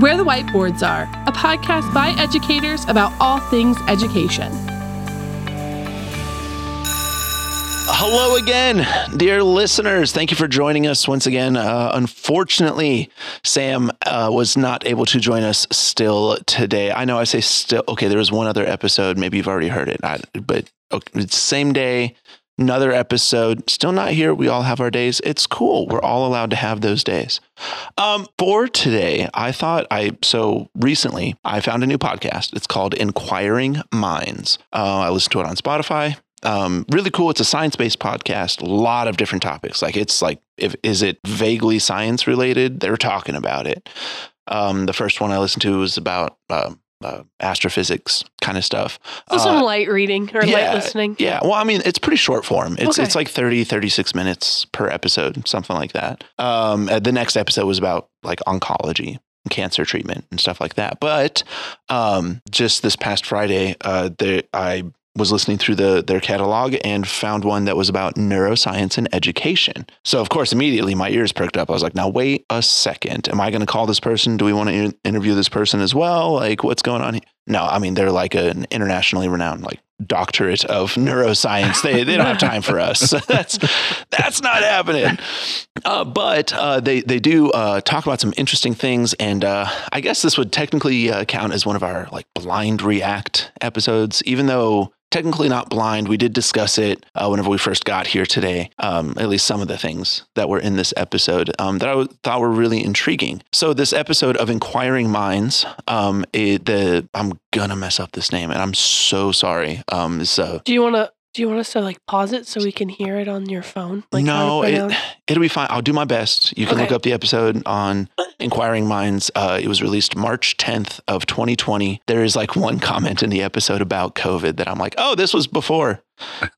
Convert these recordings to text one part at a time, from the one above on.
Where the Whiteboards Are, a podcast by educators about all things education. Hello again, dear listeners. Thank you for joining us once again. Uh, unfortunately, Sam uh, was not able to join us still today. I know I say still. Okay, there was one other episode. Maybe you've already heard it, I, but okay, same day, another episode. Still not here. We all have our days. It's cool. We're all allowed to have those days. Um, for today, I thought I so recently I found a new podcast. It's called Inquiring Minds. Uh, I listened to it on Spotify um, really cool. It's a science based podcast. A lot of different topics. Like it's like, if is it vaguely science related? They're talking about it. Um, the first one I listened to was about uh, uh, astrophysics kind of stuff. So uh, some light reading or yeah, light listening. Yeah. Well, I mean, it's pretty short form. It's Okay. it's like 30, 36 minutes per episode, something like that. Um, the next episode was about like oncology, cancer treatment, and stuff like that. But um, just this past Friday, uh, there I was listening through the their catalog and found one that was about neuroscience and education. So of course, immediately my ears perked up. I was like, "Now wait a second. Am I going to call this person? Do we want to in- interview this person as well? Like, what's going on?" Here? No, I mean they're like an internationally renowned like doctorate of neuroscience. They they don't have time for us. that's that's not happening. Uh, but uh, they they do uh, talk about some interesting things, and uh, I guess this would technically uh, count as one of our like blind react episodes, even though technically not blind. We did discuss it uh, whenever we first got here today. Um, at least some of the things that were in this episode um, that I w- thought were really intriguing. So this episode of Inquiring Minds, um, it, the I'm gonna mess up this name, and I'm so sorry. Um, uh, Do you want to? Do you want us to like pause it so we can hear it on your phone? Like no, it, it'll be fine. I'll do my best. You can look up the episode on Inquiring Minds. Uh, it was released March 10th of 2020. There is like one comment in the episode about COVID that I'm like, oh, this was before.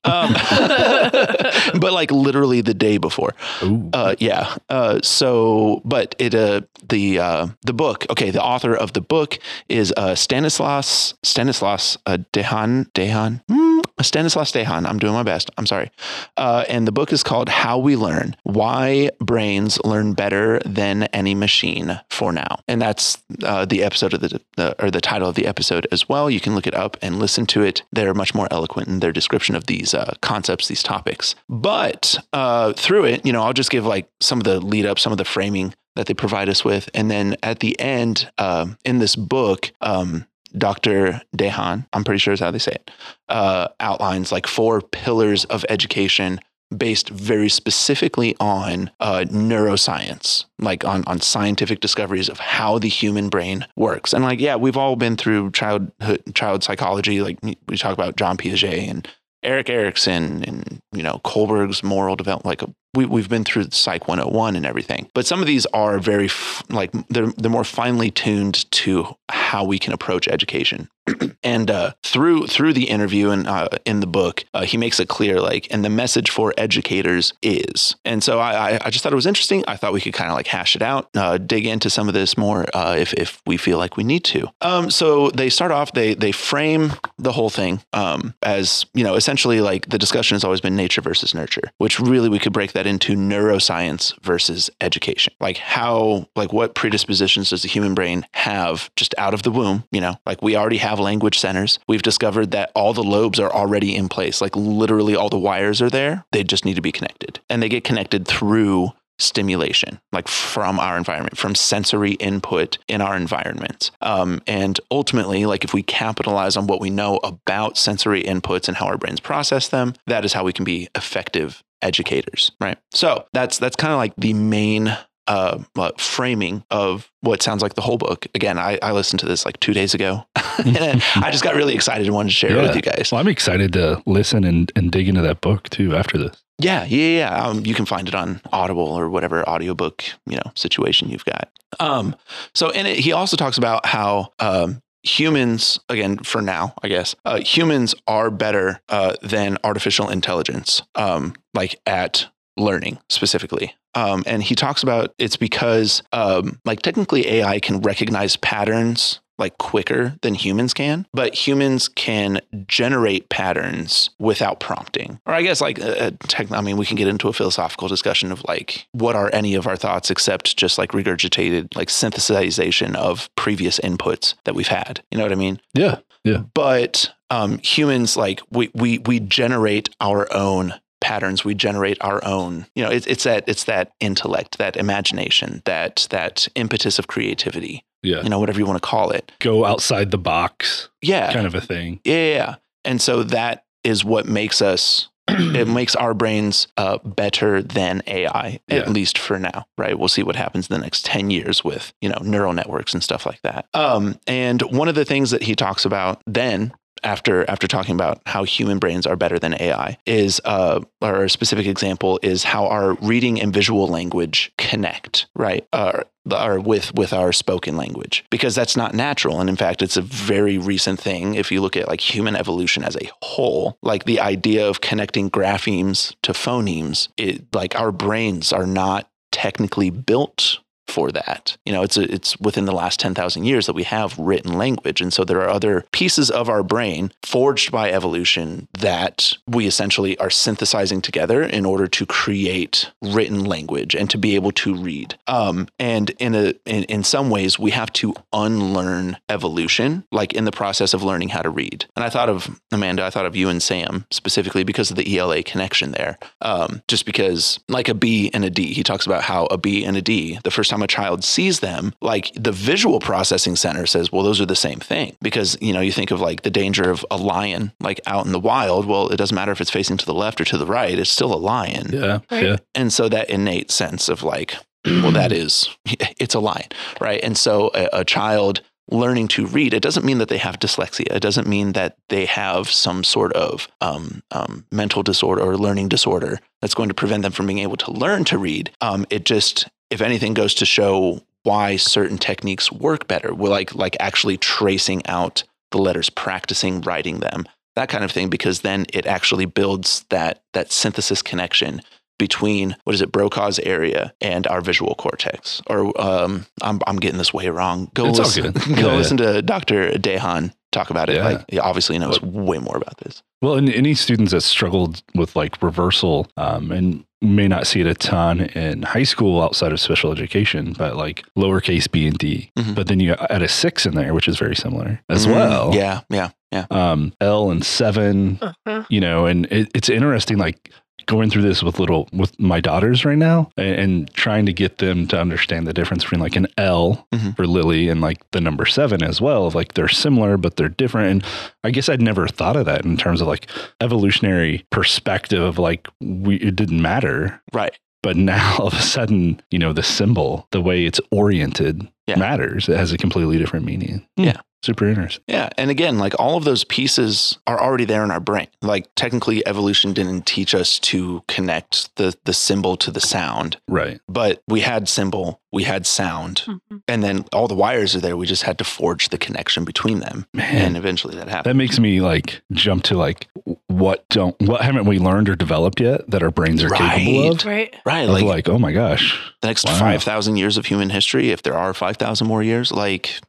Um, but like literally the day before. Ooh. Uh, yeah. Uh, so, but it uh, the uh, the book. Okay, the author of the book is uh, Stanislas Stanislas uh, Dehaene Dehaene. Hmm, Stanislas Dehaene. I'm doing my best. I'm sorry. Uh, and the book is called How We Learn: Why Brains Learn Better Than Any Machine for Now. And that's uh, the episode of the, the or the title of the episode as well. You can look it up and listen to it. They're much more eloquent in their description of these uh, concepts, these topics. But uh, through it, you know, I'll just give like some of the lead up, some of the framing that they provide us with, and then at the end, um, in this book. Um, Dr. Dehaene, I'm pretty sure is how they say it, uh, outlines like four pillars of education based very specifically on uh, neuroscience, like on, on scientific discoveries of how the human brain works. And like, yeah, we've all been through childhood, child psychology. Like we talk about John Piaget and Erik Erikson and, you know, Kohlberg's moral development. Like we, we've been through Psych 101 and everything. But some of these are very, f- like, they're, they're more finely tuned to how we can approach education. and uh, through through the interview and uh, in the book, uh, he makes it clear, like, and the message for educators is. And so I, I, I just thought it was interesting. I thought we could kind of like hash it out, uh, dig into some of this more uh, if if we feel like we need to. Um, so they start off, they they frame the whole thing um, as you know, essentially like the discussion has always been nature versus nurture, which really we could break that into neuroscience versus education. Like how, like what predispositions does the human brain have just out of the womb? You know, like we already have language centers. We've discovered that all the lobes are already in place. Like literally all the wires are there. They just need to be connected. And they get connected through stimulation, like from our environment, from sensory input in our environment. Um, and ultimately, like if we capitalize on what we know about sensory inputs and how our brains process them, that is how we can be effective educators, right? So that's that's kind of like the main uh, uh, framing of what sounds like the whole book. Again, I, I listened to this like two days ago, and I just got really excited and wanted to share it with you guys. Well, I'm excited to listen and, and dig into that book too after this. Yeah, yeah, yeah. Um, you can find it on Audible or whatever audiobook you know situation you've got. Um, so in it, he also talks about how um, humans, again, for now, I guess, uh, humans are better uh, than artificial intelligence, um, like at learning specifically. Um, and he talks about it's because, um, like, technically AI can recognize patterns like quicker than humans can, but humans can generate patterns without prompting. Or I guess like uh, tech, I mean, we can get into a philosophical discussion of like what are any of our thoughts except just like regurgitated like synthesization of previous inputs that we've had. You know what I mean? Yeah. Yeah. But um, humans like we we we generate our own patterns we generate our own you know it's it's that it's that intellect that imagination that that impetus of creativity Yeah. you know whatever you want to call it Go outside the box yeah kind of a thing. yeah, yeah. And so that is what makes us it makes our brains uh, better than AI, at Yeah. least for now, right? We'll see what happens in the next 10 years with, you know, neural networks and stuff like that. Um, and one of the things that he talks about then after after talking about how human brains are better than AI is uh, or a specific example is how our reading and visual language connect, right? Uh, or with with our spoken language because that's not natural and in fact it's a very recent thing if you look at like human evolution as a whole like the idea of connecting graphemes to phonemes it like our brains are not technically built for that. You know, it's a, it's within the last 10,000 years that we have written language and so there are other pieces of our brain forged by evolution that we essentially are synthesizing together in order to create written language and to be able to read. Um, and in a in, in some ways we have to unlearn evolution like in the process of learning how to read. And I thought of Amanda, I thought of you and Sam specifically because of the ELA connection there. Um, just because like a B and a D, he talks about how a B and a D, the first time a child sees them, like the visual processing center says, well, those are the same thing. Because, you know, you think of like the danger of a lion like out in the wild. Well, it doesn't matter if it's facing to the left or to the right, it's still a lion. Yeah. Right. Yeah. And so that innate sense of like, well, that is, it's a lion, right? And so a, a child learning to read, it doesn't mean that they have dyslexia. It doesn't mean that they have some sort of um, um, mental disorder or learning disorder that's going to prevent them from being able to learn to read. Um, it just, if anything, goes to show why certain techniques work better. We're like like actually tracing out the letters, practicing writing them, that kind of thing, because then it actually builds that that synthesis connection between what is it Broca's area and our visual cortex. Or um, I'm I'm getting this way wrong. Go It's all listen, good. go Yeah, listen to Dr. Dehaene talk about it. Yeah. Like he obviously knows way more about this. Well, and any students that struggled with like reversal um, and may not see it a ton in high school outside of special education, but like lowercase b and d. Mhm. But then you add a six in there, which is very similar as Mm, well. Yeah, yeah, yeah. Um, L and seven, Uh-huh. you know, and it, it's interesting, like going through this with little with my daughters right now and, and trying to get them to understand the difference between like an L Mhm. for Lily and like the number seven as well. Of like they're similar but they're different. And I guess I'd never thought of that in terms of like evolutionary perspective of like we it didn't matter. Right. But now all of a sudden, you know, the symbol, the way it's oriented Yeah. matters. It has a completely different meaning. Hmm. Yeah. Super interesting. Yeah. And again, like all of those pieces are already there in our brain. Like technically evolution didn't teach us to connect the the symbol to the sound, Right. but we had symbol, we had sound, Mhm. and then all the wires are there. We just had to forge the connection between them. Man. And eventually that happened. That makes me like jump to like what don't what haven't we learned or developed yet that our brains are capable of? Right. right. Of Like, like, oh my gosh. the next wow. 5,000 years of human history, if there are 5,000 more years, like,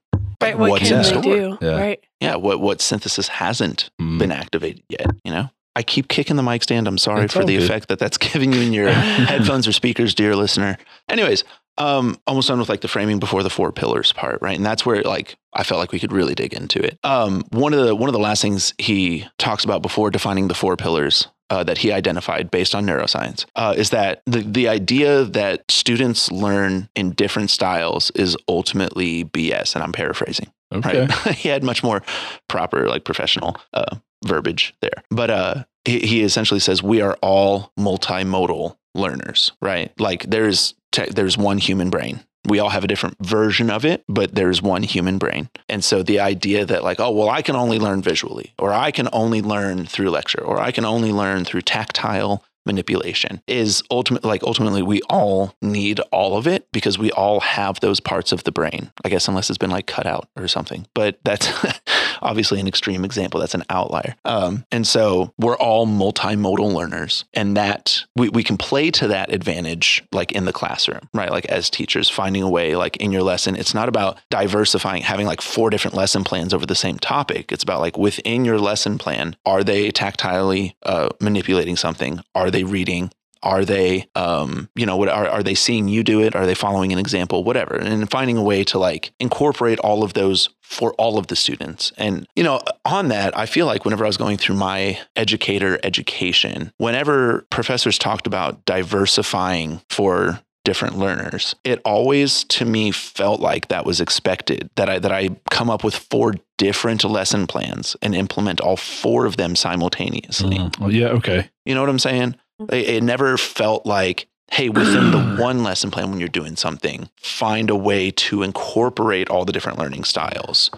Right. What what's can in they store? do? Yeah. Right. Yeah. What, what synthesis hasn't Mm. been activated yet, you know? I keep kicking the mic stand. I'm sorry It's for the good. effect that that's giving you in your headphones or speakers, dear listener. Anyways, um, almost done with like the framing before the four pillars part, right? And that's where like I felt like we could really dig into it. Um, one of the one of the last things he talks about before defining the four pillars uh, that he identified based on neuroscience uh, is that the the idea that students learn in different styles is ultimately BS, and I'm paraphrasing Okay. right? he had much more proper, like professional uh, verbiage there. But uh, he, he essentially says we are all multimodal learners, right? Like there's te- there's one human brain. We all have a different version of it, but there's one human brain. And so the idea that like, oh, well, I can only learn visually, or I can only learn through lecture, or I can only learn through tactile manipulation is ultimately like ultimately we all need all of it because we all have those parts of the brain i guess unless it's been like cut out or something but that's obviously an extreme example. That's an outlier. Um, and so we're all multimodal learners, and that we, we can play to that advantage, like in the classroom, right? Like as teachers, finding a way, like in your lesson, it's not about diversifying, having like four different lesson plans over the same topic. It's about like within your lesson plan, are they tactilely uh, manipulating something? Are they reading? Are they, um, you know, what are, are they seeing you do it? Are they following an example? Whatever. And finding a way to like incorporate all of those for all of the students. And, you know, on that, I feel like whenever I was going through my educator education, whenever professors talked about diversifying for different learners. It always to me felt like that was expected that I that I come up with four different lesson plans and implement all four of them simultaneously. Mm. Yeah, okay. You know what I'm saying? It, it never felt like hey, within the one lesson plan when you're doing something, find a way to incorporate all the different learning styles.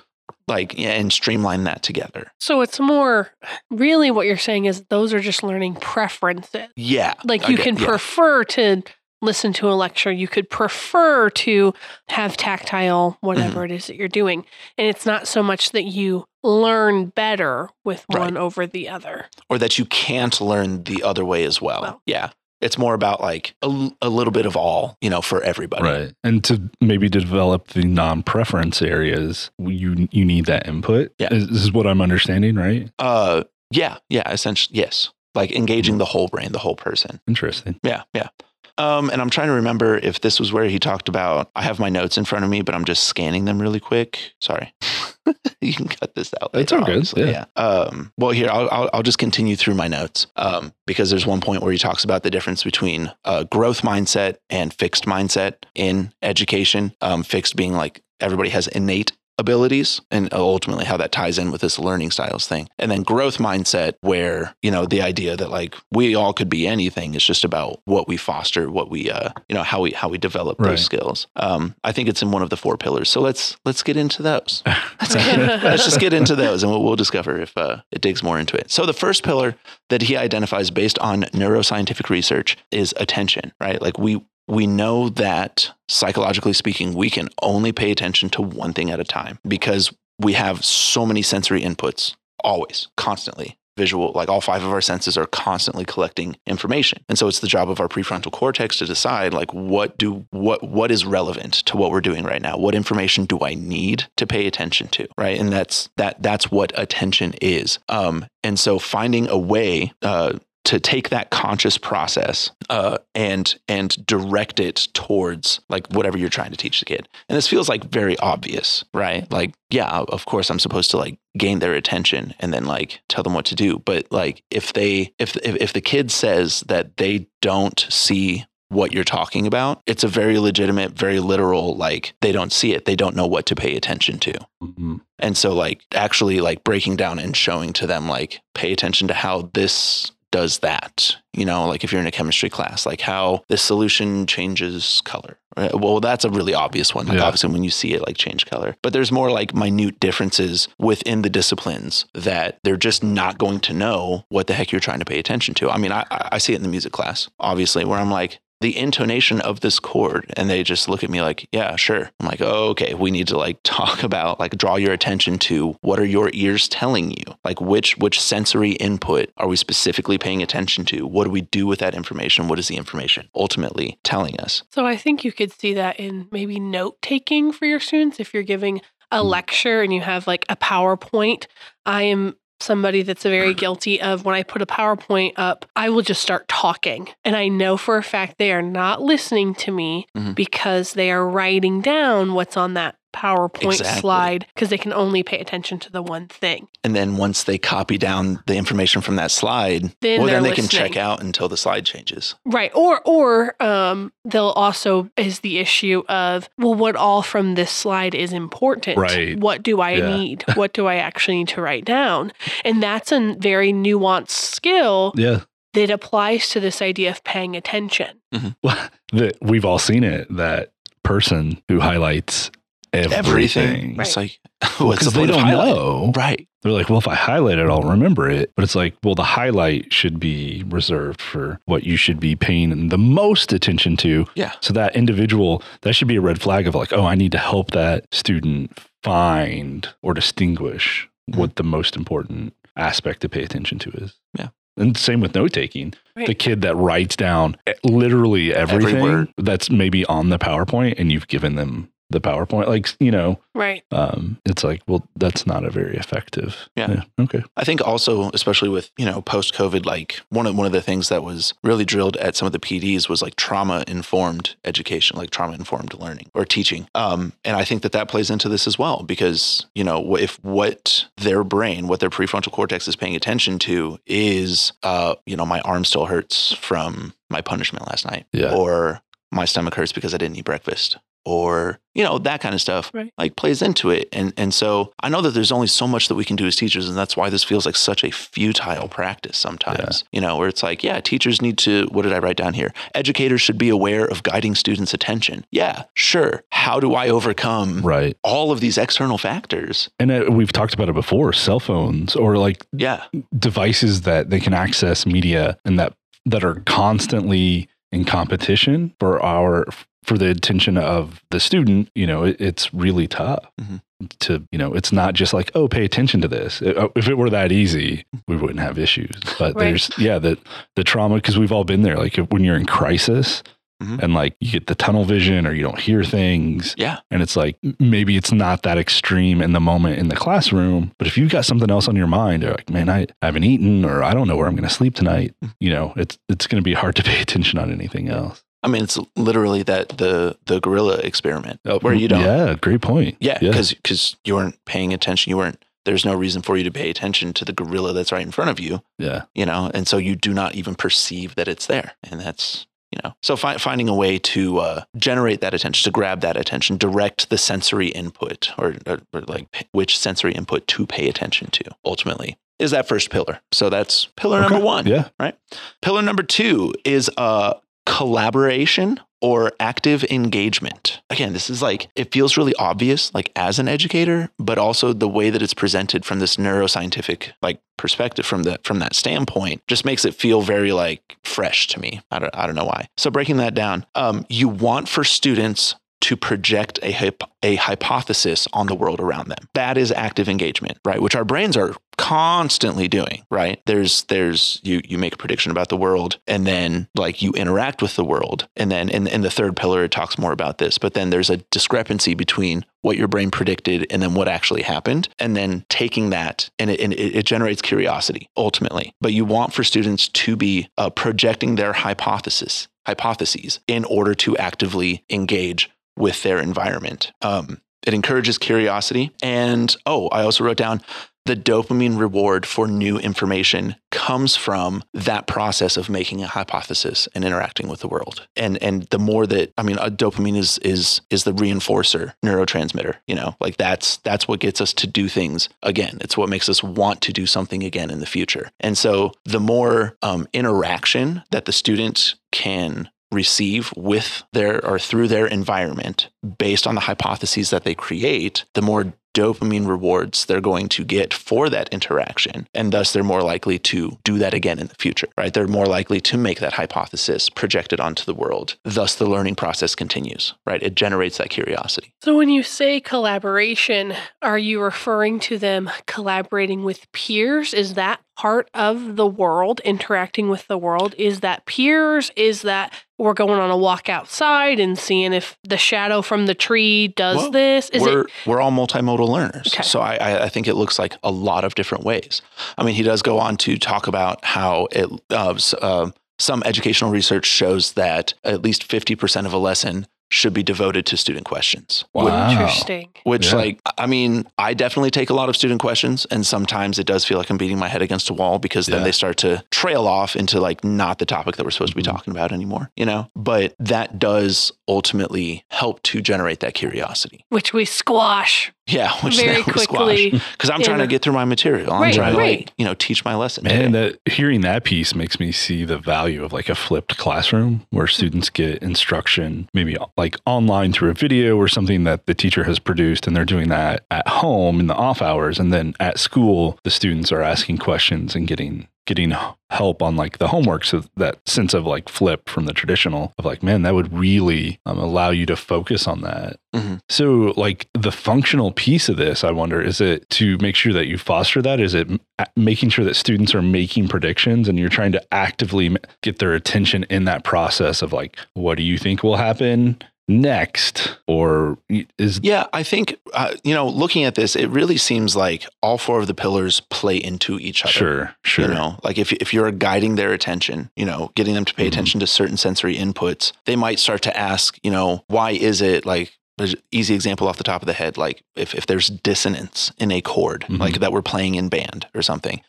Like and streamline that together. So it's more really what you're saying is those are just learning preferences. Yeah. Like you can yeah. prefer to listen to a lecture, you could prefer to have tactile whatever Mm-hmm. it is that you're doing. And it's not so much that you learn better with Right. one over the other. or that you can't learn the other way as well. Well. yeah. It's more about like a little bit of all, you know, for everybody. Right. And to maybe develop the non-preference areas, you you need that input. Yeah. This is what I'm understanding, right? Uh, yeah, yeah, essentially, yes. Like engaging the whole brain, the whole person. Interesting. Yeah, yeah. Um, and I'm trying to remember if this was where he talked about. I have my notes in front of me, but I'm just scanning them really quick. Sorry, you can cut this out. It's later, all good, obviously, yeah. Um, well, here I'll, I'll I'll just continue through my notes um, because there's one point where he talks about the difference between uh, growth mindset and fixed mindset in education. Um, fixed being like everybody has innate abilities and ultimately how that ties in with this learning styles thing. And then growth mindset where you know the idea that like we all could be anything is just about what we foster what we uh you know how we how we develop Right. those skills. Um i think it's in one of the four pillars. So let's let's get into those. Let's, let's just get into those and we'll, we'll discover if uh, it digs more into it. So the first pillar that he identifies based on neuroscientific research is attention right? Like we we know that psychologically speaking, we can only pay attention to one thing at a time because we have so many sensory inputs always, constantly. Visual, like all five of our senses are constantly collecting information. And so it's the job of our prefrontal cortex to decide like what do what what is relevant to what we're doing right now? What information do I need to pay attention to? Right. And that's that that's what attention is. Um, and so finding a way uh to take that conscious process uh, and and direct it towards like whatever you're trying to teach the kid. And this feels like very obvious, right? Like, yeah, of course I'm supposed to like gain their attention and then like tell them what to do. But like if they if if, if the kid says that they don't see what you're talking about, it's a very legitimate, very literal, like they don't see it. They don't know what to pay attention to. Mhm. And so like actually like breaking down and showing to them like pay attention to how this does that. You know, like if you're in a chemistry class, like how this solution changes color. Right? Well, that's a really obvious one. Like Yeah. obviously when you see it like change color. But there's more like minute differences within the disciplines that they're just not going to know what the heck you're trying to pay attention to. I mean, I, I I see it in the music class, obviously, where I'm like, the intonation of this chord and they just look at me like yeah sure. I'm like oh, okay we need to like talk about like draw your attention to what are your ears telling you? Like which which sensory input are we specifically paying attention to? What do we do with that information? What is the information ultimately telling us? So I think you could see that in maybe note taking for your students. If you're giving a Mm. lecture and you have like a PowerPoint, I am somebody that's very guilty of when I put a PowerPoint up, I will just start talking. And I know for a fact they are not listening to me Mhm. because they are writing down what's on that PowerPoint Exactly. slide because they can only pay attention to the one thing. and then once they copy down the information from that slide Then well then they can check out until the slide changes Right. Or or um they'll also is the issue of well what all from this slide is important. Right. What do I Yeah. need? what do I actually need to write down? And that's a very nuanced skill Yeah. that applies to this idea of paying attention. Well, that we've all seen it. That person who highlights everything. everything it's like what's Because the they point of don't know. right They're like, well, if I highlight it, I'll remember it. But it's like, well, the highlight should be reserved for what you should be paying the most attention to. yeah So that individual, that should be a red flag of like, oh, I need to help that student find or distinguish what the most important aspect to pay attention to is. Yeah. And same with note taking. Right. The kid that writes down eh, literally everything word. that's maybe on the PowerPoint and you've given them the PowerPoint. Like, you know, Right. um, it's like, well, that's not a very effective. Yeah. Okay. I think also, especially with you know post COVID, like one of one of the things that was really drilled at some of the PDs was like trauma informed education, like trauma informed learning or teaching. Um, and I think that that plays into this as well because you know if what their brain, what their prefrontal cortex is paying attention to is, uh, you know, my arm still hurts from my punishment last night, Yeah. or my stomach hurts because I didn't eat breakfast. Or you know that kind of stuff, Right. like plays into it, and and so I know that there's only so much that we can do as teachers, and that's why this feels like such a futile practice sometimes. You know, where it's like, yeah, teachers need to. What did I write down here? Educators should be aware of guiding students' attention. Yeah, sure. How do I overcome Right. all of these external factors? And uh, we've talked about it before cell phones or like Yeah, devices that they can access media and that that are constantly in competition for our for the attention of the student you know it, it's really tough Mhm. to you know it's not just like oh pay attention to this Uh, if it were that easy we wouldn't have issues but Right. there's yeah the the trauma because we've all been there like if, when you're in crisis Mhm. and like you get the tunnel vision or you don't hear things yeah, and it's like maybe it's not that extreme in the moment in the classroom, but if you've got something else on your mind, you're like, man, I haven't eaten or I don't know where I'm going to sleep tonight. You know, it's it's going to be hard to pay attention on anything else. I mean, it's literally that the the gorilla experiment where you don't. Yeah, great point. Yeah, because you weren't paying attention. You weren't. There's no reason for you to pay attention to the gorilla that's right in front of you. yeah, You know, and so you do not even perceive that it's there, and that's you know. So fi- finding a way to uh, generate that attention, to grab that attention, direct the sensory input, or, or, or like p- which sensory input to pay attention to. Ultimately, is that first pillar. So that's pillar Okay. number one. yeah, Right. Pillar number two is uh, collaboration or active engagement. Again, this is like, it feels really obvious, like as an educator, but also the way that it's presented from this neuroscientific like perspective from the from that standpoint just makes it feel very like fresh to me. I don't, I don't know why. So breaking that down, um, you want for students to project a, a hypothesis on the world around them. That is active engagement, right? Which our brains are constantly doing, right? There's there's you you make a prediction about the world and then like you interact with the world. And then in, in the third pillar it talks more about this, but then there's a discrepancy between what your brain predicted and then what actually happened and then taking that and it, and it generates curiosity ultimately. But you want for students to be uh, projecting their hypothesis hypotheses in order to actively engage with their environment. Um, it encourages curiosity. And oh, I also wrote down the dopamine reward for new information comes from that process of making a hypothesis and interacting with the world. And and the more that I mean, uh, dopamine is is is the reinforcer neurotransmitter. You know, like that's that's what gets us to do things again. It's what makes us want to do something again in the future. And so the more um, interaction that the student can receive with their or through their environment based on the hypotheses that they create, the more dopamine rewards they're going to get for that interaction. And thus they're more likely to do that again in the future, right? They're more likely to make that hypothesis projected onto the world. Thus the learning process continues, right? It generates that curiosity. So when you say collaboration, are you referring to them collaborating with peers? Is that part of the world, interacting with the world? Is that peers? Is that we're going on a walk outside and seeing if the shadow from the tree does Well, this? Is we're, it we're all multimodal learners. Okay. So I, I- I think it looks like a lot of different ways. I mean, he does go on to talk about how it, uh, uh, some educational research shows that at least 50% of a lesson should be devoted to student questions. Wow. interesting? Which, Yeah. like, I mean, I definitely take a lot of student questions, and sometimes it does feel like I'm beating my head against a wall because then Yeah. they start to trail off into like not the topic that we're supposed to be Mhm. talking about anymore, you know? But that does ultimately help to generate that curiosity. Which we squash Yeah, which very then we squash quickly. because I'm trying to get through my material. I'm Right, trying to like you know teach my lesson. And today. that hearing that piece makes me see the value of like a flipped classroom where students get instruction, maybe like online through a video or something that the teacher has produced, and they're doing that at home in the off hours, and then at school the students are asking questions and getting getting help on like the homework. So that sense of like flip from the traditional of like, man, that would really um, allow you to focus on that. Mhm. So, like the functional piece of this, I wonder, is it to make sure that you foster that? Is it making sure that students are making predictions and you're trying to actively get their attention in that process of like, what do you think will happen next? Or is Yeah, I think uh, you know, looking at this, it really seems like all four of the pillars play into each other. sure, sure. You know, like if if you're guiding their attention, you know, getting them to pay Mhm. attention to certain sensory inputs, they might start to ask, you know, why is it like easy example off the top of the head, like if if there's dissonance in a chord, Mhm. like that we're playing in band or something.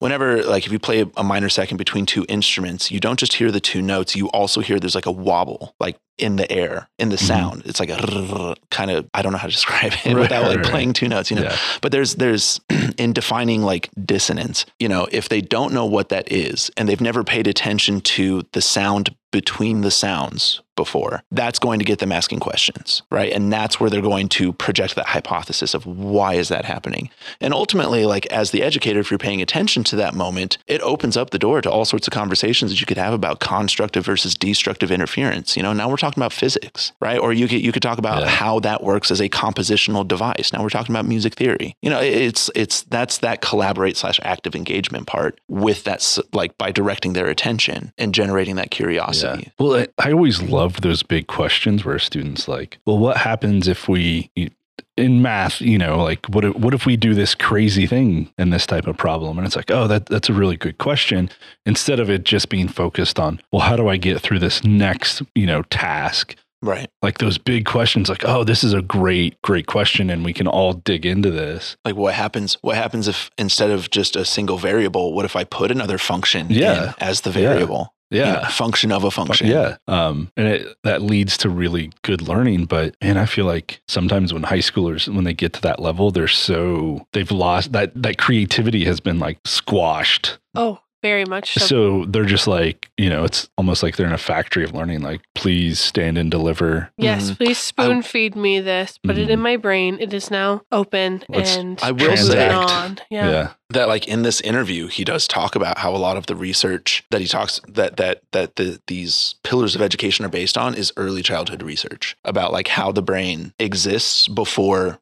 Whenever, like, if you play a minor second between two instruments, you don't just hear the two notes. You also hear there's like a wobble, like in the air, in the Mhm. sound. It's like a kind of, I don't know how to describe it Right, without like right, right. playing two notes, you know? Yeah. But there's there's in defining like dissonance, you know, if they don't know what that is and they've never paid attention to the sound between the sounds before, that's going to get them asking questions, right? And that's where they're going to project that hypothesis of why is that happening? And ultimately, like as the educator, if you're paying attention to that moment, it opens up the door to all sorts of conversations that you could have about constructive versus destructive interference. You know, now we're talking about physics, right? Or you could you could talk about Yeah. how that works as a compositional device. Now we're talking about music theory. You know, it's it's that's that collaborate slash active engagement part with that like by directing their attention and generating that curiosity. Well, I, I always loved those big questions where students like, well, what happens if we in math, you know, like what if, what if we do this crazy thing in this type of problem? And it's like, oh, that that's a really good question. Instead of it just being focused on, well, how do I get through this next, you know, task? Right. Like those big questions, like, oh, this is a great, great question, and we can all dig into this. Like what happens what happens if instead of just a single variable, what if I put another function Yeah. in as the Yeah. You know, function of a function. Yeah. Um, and it, that leads to really good learning. But man, I feel like sometimes when high schoolers, when they get to that level, they're so, they've lost that, that creativity has been like squashed. Oh, very much so. So they're just like, you know, it's almost like they're in a factory of learning, like, please stand and deliver. yes, Mhm. please spoon feed me this. Put it Mhm. in my brain. It is now open Let's and I will moving say- on. Yeah. Yeah. that like in this interview he does talk about how a lot of the research that he talks that that that the these pillars of education are based on is early childhood research about like how the brain exists before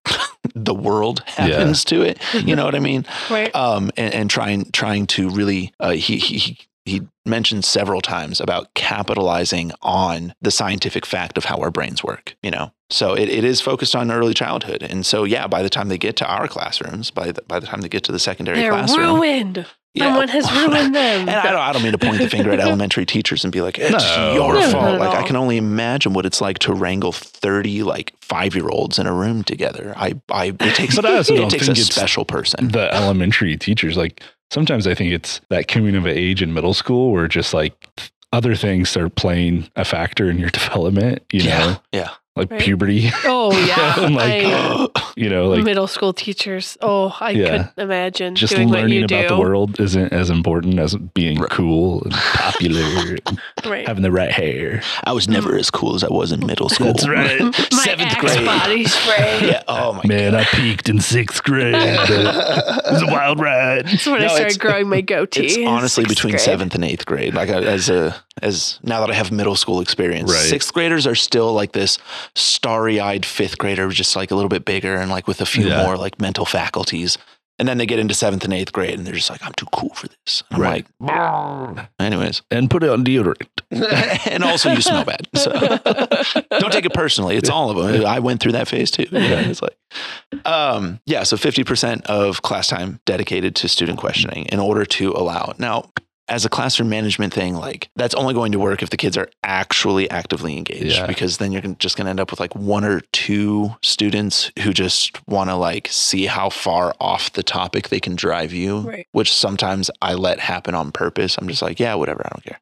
the world happens to it. You know what i mean? Right. um and, and trying trying to really uh, he he he he mentioned several times about capitalizing on the scientific fact of how our brains work you know? So it, it is focused on early childhood. And so yeah by the time they get to our classrooms by the, by the time they get to the secondary They're classroom ruined. Yeah. Someone has ruined them. and I don't, I don't mean to point the finger at elementary teachers and be like, it's No. your No, fault. at Like, I can only imagine what it's like to wrangle 30 like five year olds in a room together. I, I, it takes, But I also it don't takes a think it's special person. the elementary teachers. Like sometimes I think it's that coming of age in middle school where just like other things start playing a factor in your development, you yeah. know, Yeah. like Right. puberty, Oh yeah. I'm like, I- you know, like middle school teachers. Oh, I Yeah. couldn't imagine just doing what learning you about do. the world isn't as important as being Right. cool and popular and Right. having the right hair. I was never mm. as cool as I was in middle school. That's right. my Seventh grade. body spray. Yeah. Oh my Man, I peaked in sixth grade. but it was a wild ride. That's when No, I started growing my goatee. It's honestly between grade. seventh and eighth grade. Like I- as a as now that I have middle school experience, Right. sixth graders are still like this starry eyed fifth grader, just like a little bit bigger and like with a few Yeah. more like mental faculties. And then they get into seventh and eighth grade, and they're just like, "I'm too cool for this." And I'm Right. like, "Brr." anyways, And put it on deodorant. and also you smell bad, so don't take it personally. It's all of them. I went through that phase too. Yeah, it's like, um, yeah. So fifty percent of class time dedicated to student questioning in order to allow. Now, as a classroom management thing, like that's only going to work if the kids are actually actively engaged, Yeah. because then you're just going to end up with like one or two students who just want to like see how far off the topic they can drive you, Right. which sometimes I let happen on purpose. I'm just like, yeah, whatever, I don't care.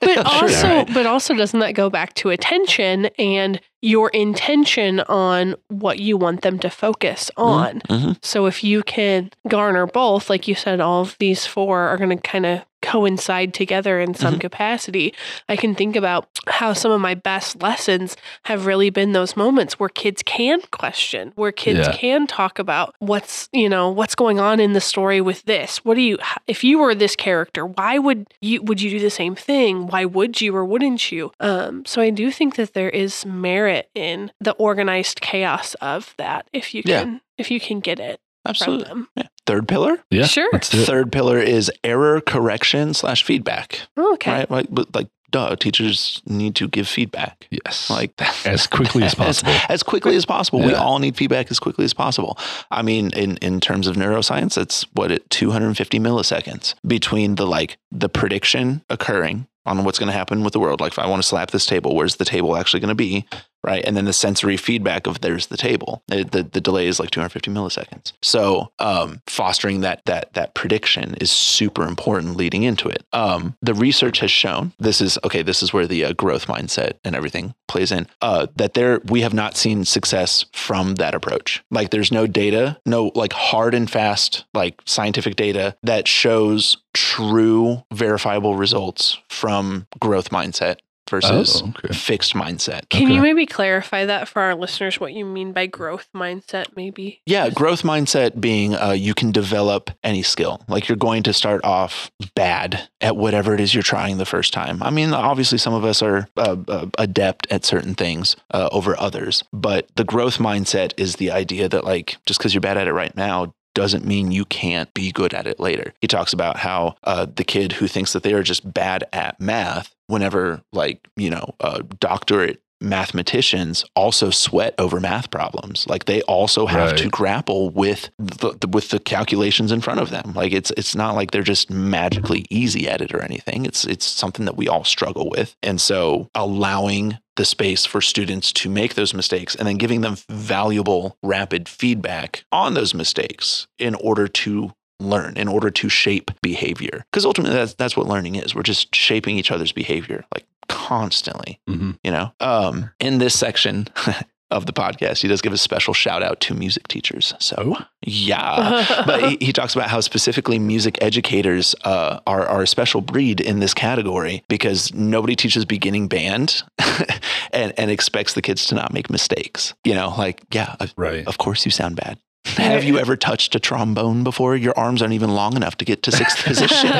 But also, Right. but also, doesn't that go back to attention? And your intention on what you want them to focus on. Mhm. So if you can garner both, like you said, all of these four are going to kind of coincide together in some Mhm. capacity. I can think about how some of my best lessons have really been those moments where kids can question, where kids Yeah. can talk about what's, you know, what's going on in the story with this. What do you if you were this character, why would you would you do the same thing? Why would you or wouldn't you? Um so I do think that there is merit in the organized chaos of that if you Yeah. can if you can get it from Absolutely. them. Yeah. Third pillar. Yeah. Sure. Let's do it. Third pillar is error correction slash feedback. Oh, okay. Right. Like, but like, duh, teachers need to give feedback. Yes. Like as quickly as possible. as quickly as possible. We all need feedback as quickly as possible. I mean, in in terms of neuroscience, it's what it 250 milliseconds between the like the prediction occurring on what's going to happen with the world. Like if I want to slap this table, where's the table actually going to be? Right. And then the sensory feedback of there's the table. It- the, the delay is like 250 milliseconds. So um, fostering that that that prediction is super important leading into it. Um, the research has shown this is okay. This is where the uh, growth mindset and everything plays in. Uh, that there we have not seen success from that approach. Like there's no data, no like hard and fast like scientific data that shows true verifiable results from growth mindset versus Oh, okay. fixed mindset. Can Okay. you maybe clarify that for our listeners what you mean by growth mindset maybe? Yeah, growth mindset being uh, you can develop any skill. Like you're going to start off bad at whatever it is you're trying the first time. I mean, obviously, some of us are uh, uh, adept at certain things uh, over others, but the growth mindset is the idea that, like, just because you're bad at it right now doesn't mean you can't be good at it later. He talks about how uh, the kid who thinks that they are just bad at math, whenever, like, you know, uh, doctorate mathematicians also sweat over math problems. Like they also have Right. to grapple with the, the with the calculations in front of them. Like it's it's not like they're just magically easy at it or anything. It's it's something that we all struggle with. And so allowing the space for students to make those mistakes and then giving them valuable rapid feedback on those mistakes in order to learn in order to shape behavior because ultimately that's that's what learning is we're just shaping each other's behavior like constantly Mhm. you know? Um in this section of the podcast he does give a special shout out to music teachers so yeah. But he, he talks about how specifically music educators uh, are, are a special breed in this category because nobody teaches beginning band and, and expects the kids to not make mistakes you know? Like yeah Right. of course you sound bad have you ever touched a trombone before? Your arms aren't even long enough to get to sixth position.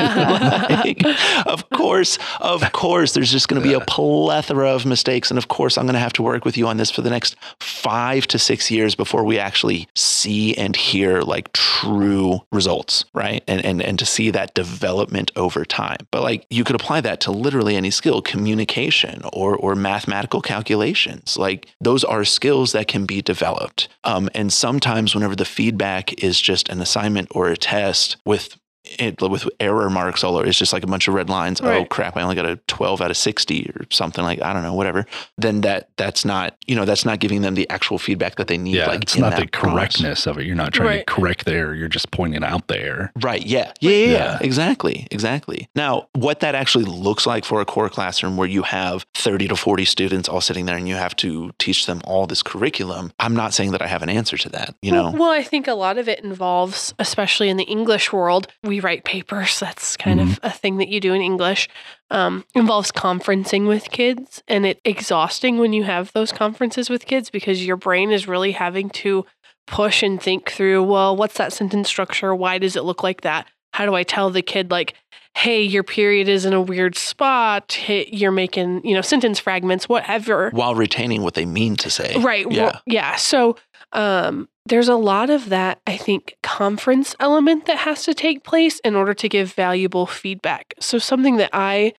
Like, of course, of course, there's just going to be a plethora of mistakes. And of course, I'm going to have to work with you on this for the next five to six years before we actually see and hear like true results, right? And, and, and to see that development over time. But like you could apply that to literally any skill, communication or, or mathematical calculations. Like those are skills that can be developed. Um, and sometimes whenever the feedback is just an assignment or a test with it, with error marks all over, it's just like a bunch of red lines. Oh crap! I only got a twelve out of sixty or something like I don't know, whatever. Then that that's not you know that's not giving them the actual feedback that they need. Yeah, like it's in not the that pause. correctness of it. You're not trying Right. to correct there. You're just pointing out there. Right. Yeah. Yeah, yeah. Yeah. Yeah. Exactly. Exactly. Now, what that actually looks like for a core classroom where you have 30 to 40 students all sitting there and you have to teach them all this curriculum, I'm not saying that I have an answer to that. You know, Well, I think a lot of it involves, especially in the English world, we write papers. That's kind of a thing that you do in English. Um, involves conferencing with kids, and it exhausting when you have those conferences with kids because your brain is really having to push and think through. Well, what's that sentence structure? Why does it look like that? How do I tell the kid like, hey, your period is in a weird spot. Hey, you're making you know sentence fragments, whatever. while retaining what they mean to say. Right. Yeah. Well, yeah. So um, there's a lot of that, I think, conference element that has to take place in order to give valuable feedback. So something that I,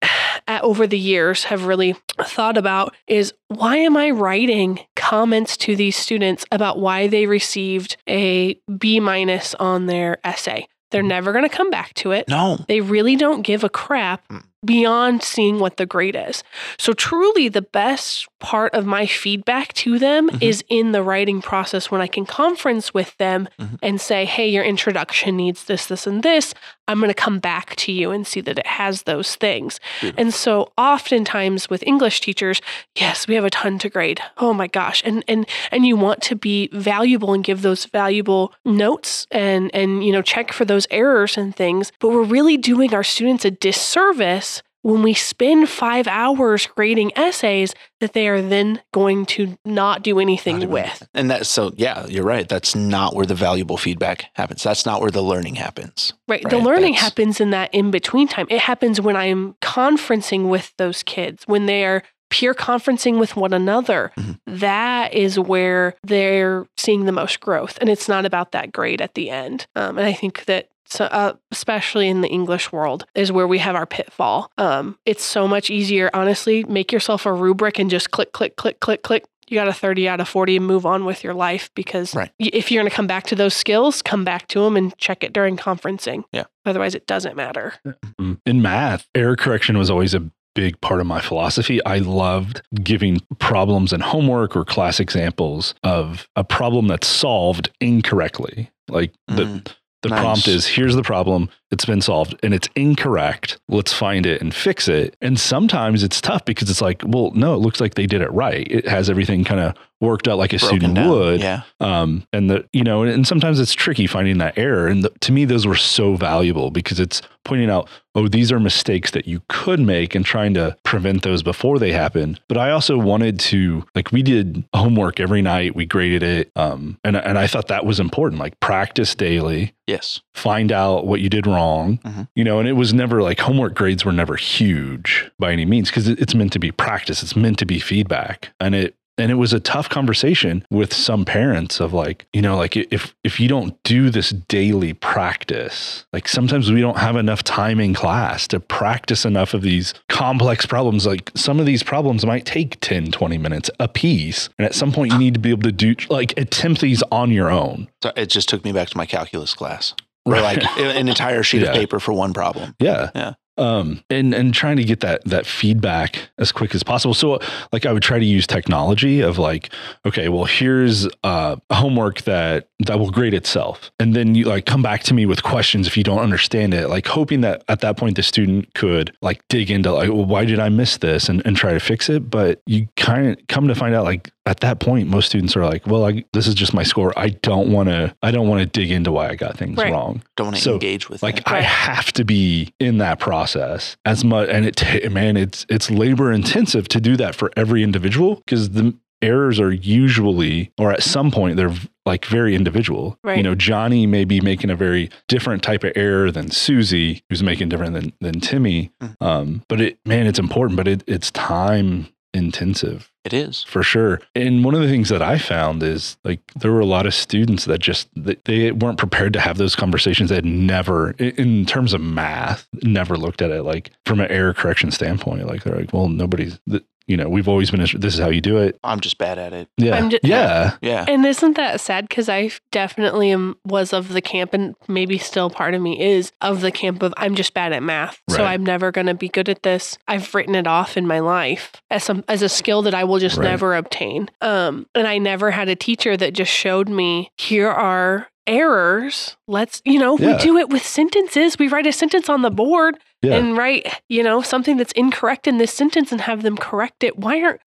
over the years, have really thought about is why am I writing comments to these students about why they received a B minus on their essay? They're never going to come back to it. No. They really don't give a crap Mm. Beyond seeing what the grade is. So, truly, the best part of my feedback to them Mhm. is in the writing process when I can conference with them Mhm. and say, hey, your introduction needs this, this, and this. I'm going to come back to you and see that it has those things. Beautiful. And so, oftentimes with English teachers, yes, we have a ton to grade. Oh my gosh. And, and, and you want to be valuable and give those valuable notes and, and, you know, check for those errors and things. But we're really doing our students a disservice when we spend five hours grading essays that they are then going to not do anything Not with. And that's so, yeah, you're right. That's not where the valuable feedback happens. That's not where the learning happens. Right. The learning that's- happens in that in between time. It happens when I'm conferencing with those kids, when they are peer conferencing with one another. Mhm. That is where they're seeing the most growth. And it's not about that grade at the end. Um, and I think that. So, uh, especially in the English world, is where we have our pitfall. Um, it's so much easier, honestly. Make yourself a rubric and just click, click, click, click, click. You got a 30 out of 40 and move on with your life because Right. y- if you're going to come back to those skills, come back to them and check it during conferencing. Yeah. Otherwise, it doesn't matter. Mm. In math, error correction was always a big part of my philosophy. I loved giving problems and homework or class examples of a problem that's solved incorrectly. Like Mm, the nice. prompt is here's the problem, it's been solved and it's incorrect. Let's find it and fix it. And sometimes it's tough because it's like, well, no, it looks like they did it right. It has everything kind of worked out like a broken student down. would Yeah. um, and the you know and sometimes it's tricky finding that error and the, to me those were so valuable because it's pointing out oh these are mistakes that you could make and trying to prevent those before they happen but i also wanted to like we did homework every night we graded it um, and, and i thought that was important like practice daily Yes. find out what you did wrong Mhm. you know and it was never like homework grades were never huge by any means because it's meant to be practice it's meant to be feedback and it and it was a tough conversation with some parents of like you know like if if you don't do this daily practice like sometimes we don't have enough time in class to practice enough of these complex problems like some of these problems might take 10 20 minutes a piece and at some point you need to be able to do like attempt these on your own So it just took me back to my calculus class. Or like an entire sheet Yeah. of paper for one problem. Yeah. Yeah. Um, and and trying to get that that feedback as quick as possible. So like I would try to use technology of like, okay, well here's uh, a homework that that will grade itself, and then you like come back to me with questions if you don't understand it. Like hoping that at that point the student could like dig into like, well, why did I miss this, and and try to fix it. But you kind of come to find out like at that point most students are like, well, I, this is just my score. I don't want to. I don't want to dig into why I got things Right. wrong. Don't want to So, engage with Like it. I Right. have to be in that process as much, and it ta- man, it's it's labor intensive to do that for every individual because the errors are usually or at some point they're like very individual. You know, Johnny may be making a very different type of error than Susie, who's making different than than Timmy. Mhm. Um, but it man, it's important, but it it's time intensive It is. for sure. And one of the things that I found is like there were a lot of students that just they, they weren't prepared to have those conversations. They had never, in terms of math, never looked at it like from an error correction standpoint. Like they're like, well, nobody's, th- you know, we've always been. This is how you do it. I'm just bad at it. Yeah, I'm ju- yeah, Yeah. And isn't that sad? Because I definitely am, was of the camp, and maybe still part of me is of the camp of I'm just bad at math, so I'm never going to be good at this. I've written it off in my life as some as a skill that I will just Right. never obtain. Um, and I never had a teacher that just showed me here are errors. Let's you know Yeah. we do it with sentences. We write a sentence on the board yeah. and write you know something that's incorrect in this sentence and have them correct it why aren't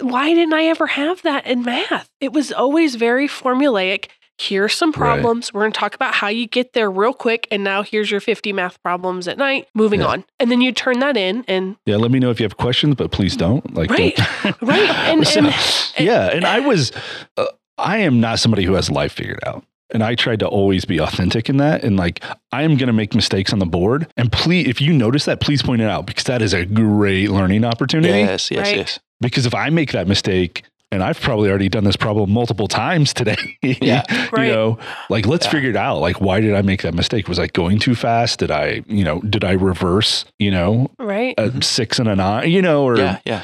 why didn't i ever have that in math it was always very formulaic here's some Right. problems we're going to talk about how you get there real quick and now here's your 50 math problems at night moving Yeah. on and then you turn that in and yeah. Let me know if you have questions, but please don't. Like, Right. don't- right and, So- and yeah and i was uh, i am not somebody who has life figured out and i tried to always be authentic in that and like i am going to make mistakes on the board and please if you notice that please point it out because that is a great learning opportunity Yes, yes, Right. yes. because if i make that mistake and I've probably already done this problem multiple times today. Yeah. Right. You know, like let's Yeah. figure it out. Like, why did I make that mistake? Was I going too fast? Did I, you know, did I reverse, you know, right a Mhm. six and a nine, you know, or Yeah, yeah.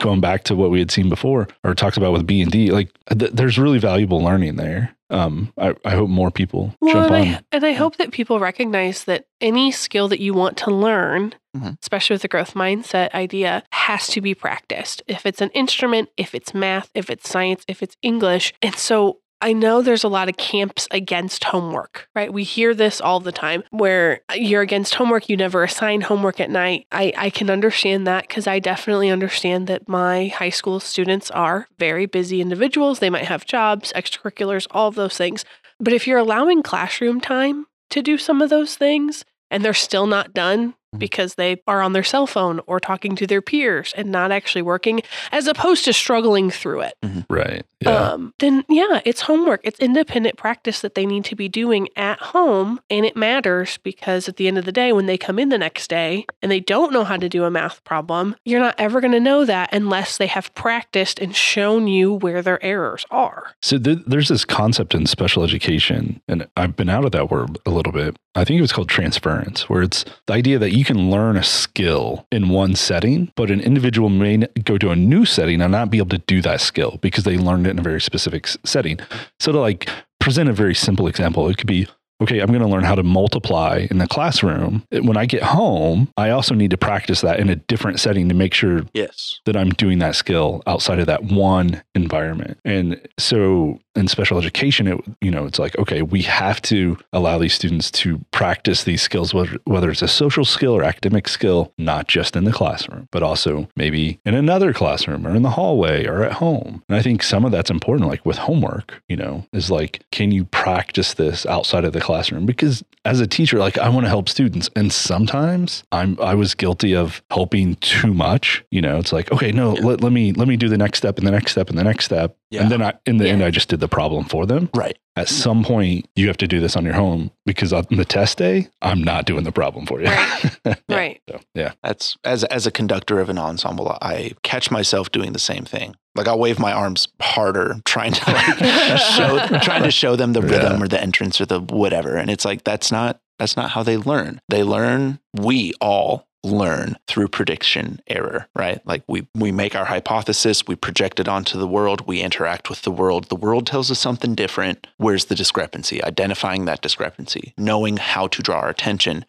going back to what we had seen before or talked about with B and D, like th- there's really valuable learning there. Um, I, I hope more people Well, jump and on. I, and I hope that people recognize that any skill that you want to learn, Mhm. especially with the growth mindset idea, has to be practiced. If it's an instrument, if it's math, if it's science, if it's English. And so I know there's a lot of camps against homework, right? We hear this all the time where you're against homework, you never assign homework at night. I, I can understand that because I definitely understand that my high school students are very busy individuals. They might have jobs, extracurriculars, all those things. But if you're allowing classroom time to do some of those things and they're still not done. Because they are on their cell phone or talking to their peers and not actually working, as opposed to struggling through it, right. Yeah. um, then yeah, it's homework. It's independent practice that they need to be doing at home. And it matters because at the end of the day, when they come in the next day and they don't know how to do a math problem, you're not ever going to know that unless they have practiced and shown you where their errors are. So th- there's this concept in special education, and I've been out of that word a little bit. I think it was called transference, where it's the idea that you can learn a skill in one setting, but an individual may go to a new setting and not be able to do that skill because they learned it in a very specific setting. So to like present a very simple example, it could be okay, I'm going to learn how to multiply in the classroom. When I get home, I also need to practice that in a different setting to make sure Yes. that I'm doing that skill outside of that one environment. And so in special education, it you know it's like okay, we have to allow these students to practice these skills, whether whether it's a social skill or academic skill, not just in the classroom, but also maybe in another classroom or in the hallway or at home. And I think some of that's important, like with homework. You know, is like can you practice this outside of the classroom? Because as a teacher, like I want to help students, and sometimes I'm I was guilty of helping too much. You know, it's like okay, no, Yeah. let, let me let me do the next step and the next step and the next step, Yeah. and then I in the Yeah. end I just did the problem for them. Right. At some point, you have to do this on your own because on the test day, I'm not doing the problem for you. Right. Right. So, yeah. That's as as a conductor of an ensemble, I catch myself doing the same thing. Like I'll wave my arms harder, trying to like show trying to show them the Yeah. rhythm or the entrance or the whatever. And it's like that's not that's not how they learn. They learn. We all learn through prediction error, right? Like we we make our hypothesis, we project it onto the world, we interact with the world. The world tells us something different. Where's the discrepancy? Identifying that discrepancy, knowing how to draw our attention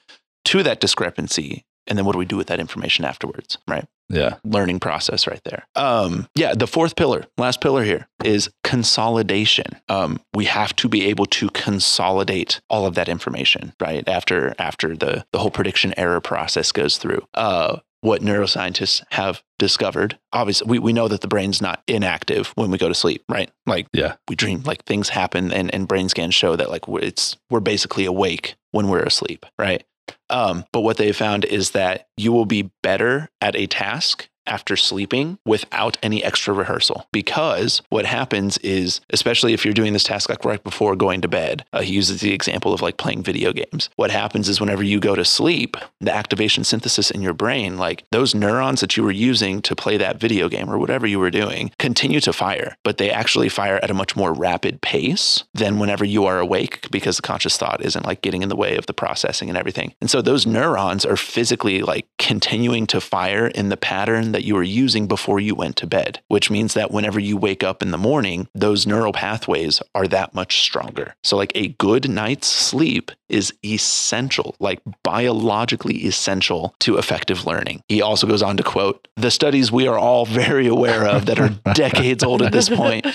to that discrepancy, and then what do we do with that information afterwards, right? Yeah. learning process right there. Um, yeah, the fourth pillar, last pillar here is consolidation. Um, we have to be able to consolidate all of that information, right? After after the the whole prediction error process goes through. Uh, what neuroscientists have discovered, obviously, we, we know that the brain's not inactive when we go to sleep, right? Like Yeah. we dream, like things happen, and, and brain scans show that like we're- it's we're basically awake when we're asleep, right? Um, but what they found is that you will be better at a task after sleeping without any extra rehearsal. Because what happens is, especially if you're doing this task like right before going to bed, uh, he uses the example of like playing video games. What happens is whenever you go to sleep, the activation synthesis in your brain, like those neurons that you were using to play that video game or whatever you were doing, continue to fire, but they actually fire at a much more rapid pace than whenever you are awake because the conscious thought isn't like getting in the way of the processing and everything. And so those neurons are physically like continuing to fire in the pattern that you were using before you went to bed, which means that whenever you wake up in the morning, those neural pathways are that much stronger. So, like a good night's sleep is essential, like biologically essential to effective learning. He also goes on to quote the studies we are all very aware of that are decades old at this point,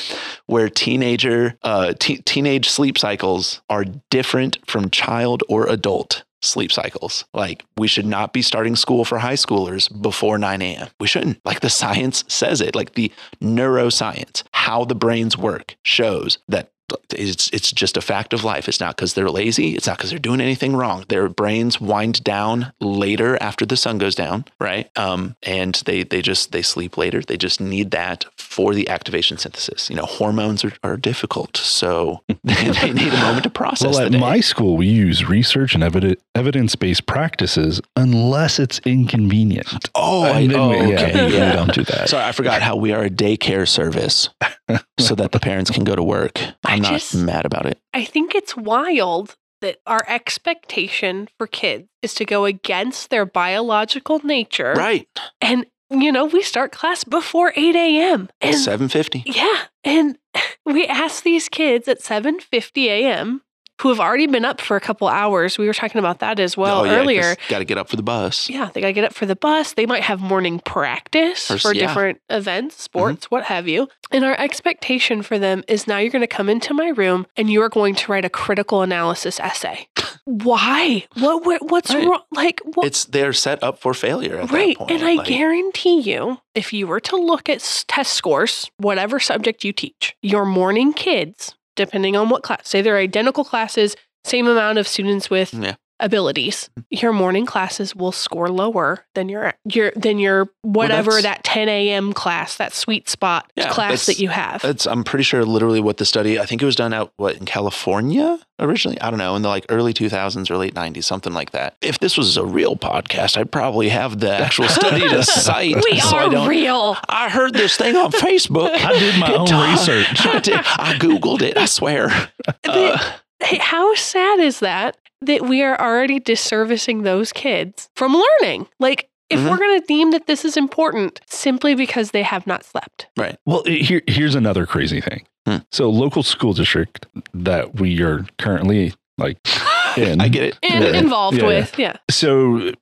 where teenager, uh, te- teenage sleep cycles are different from child or adult sleep cycles. Like we should not be starting school for high schoolers before 9 a.m. We shouldn't. Like the science says it, like the neuroscience, how the brains work shows that it's it's just a fact of life. It's not because they're lazy. It's not because they're doing anything wrong. Their brains wind down later after the sun goes down, right? Um, and they they just they sleep later. They just need that for the activation synthesis. You know, hormones are, are difficult, so they need a moment to process. Well, the at day. my school, we use research and evidence evidence based practices unless it's inconvenient. oh, I, And oh, we- yeah, okay, we- we yeah. don't do that. Sorry, I forgot how we are a daycare service, so that the parents can go to work. I I'm not just- mad about it. I think it's wild that our expectation for kids is to go against their biological nature Right. and you know, we start class before 8 a.m. And 750. yeah, and we ask these kids at 7:50 a.m. who have already been up for a couple hours. We were talking about that as well oh, earlier. Got to get up for the bus. Yeah, they got to get up for the bus. They might have morning practice Or for yeah. different events, mm-hmm. sports, what have you. And our expectation for them is now you're going to come into my room and you are going to write a critical analysis essay. Why? What? what what's Right. wrong? Like what? It's they're set up for failure at Right. that point. And I Like, guarantee you, if you were to look at test scores, whatever subject you teach, your morning kids, depending on what class, say they're identical classes, same amount of students with Yeah. Abilities, your morning classes will score lower than your your than your whatever that's- that 10 a.m. class, that sweet spot Yeah, class that you have. That's I'm pretty sure literally what the study. I think it was done out what in California originally. I don't know in the like early 2000s or late 90s, something like that. If this was a real podcast, I'd probably have the actual study to cite. we so I are don't- real. I heard this thing on Facebook. I did my own Tom, research. I, did- I googled it. I swear. Uh, Hey, how sad is that that we are already disservicing those kids from learning? Like, if Mhm. we're going to deem that this is important simply because they have not slept. Right. Well, here, here's another crazy thing. Hmm. So, local school district that we are currently like in. I get it. And Yeah. involved Yeah. with, yeah. So,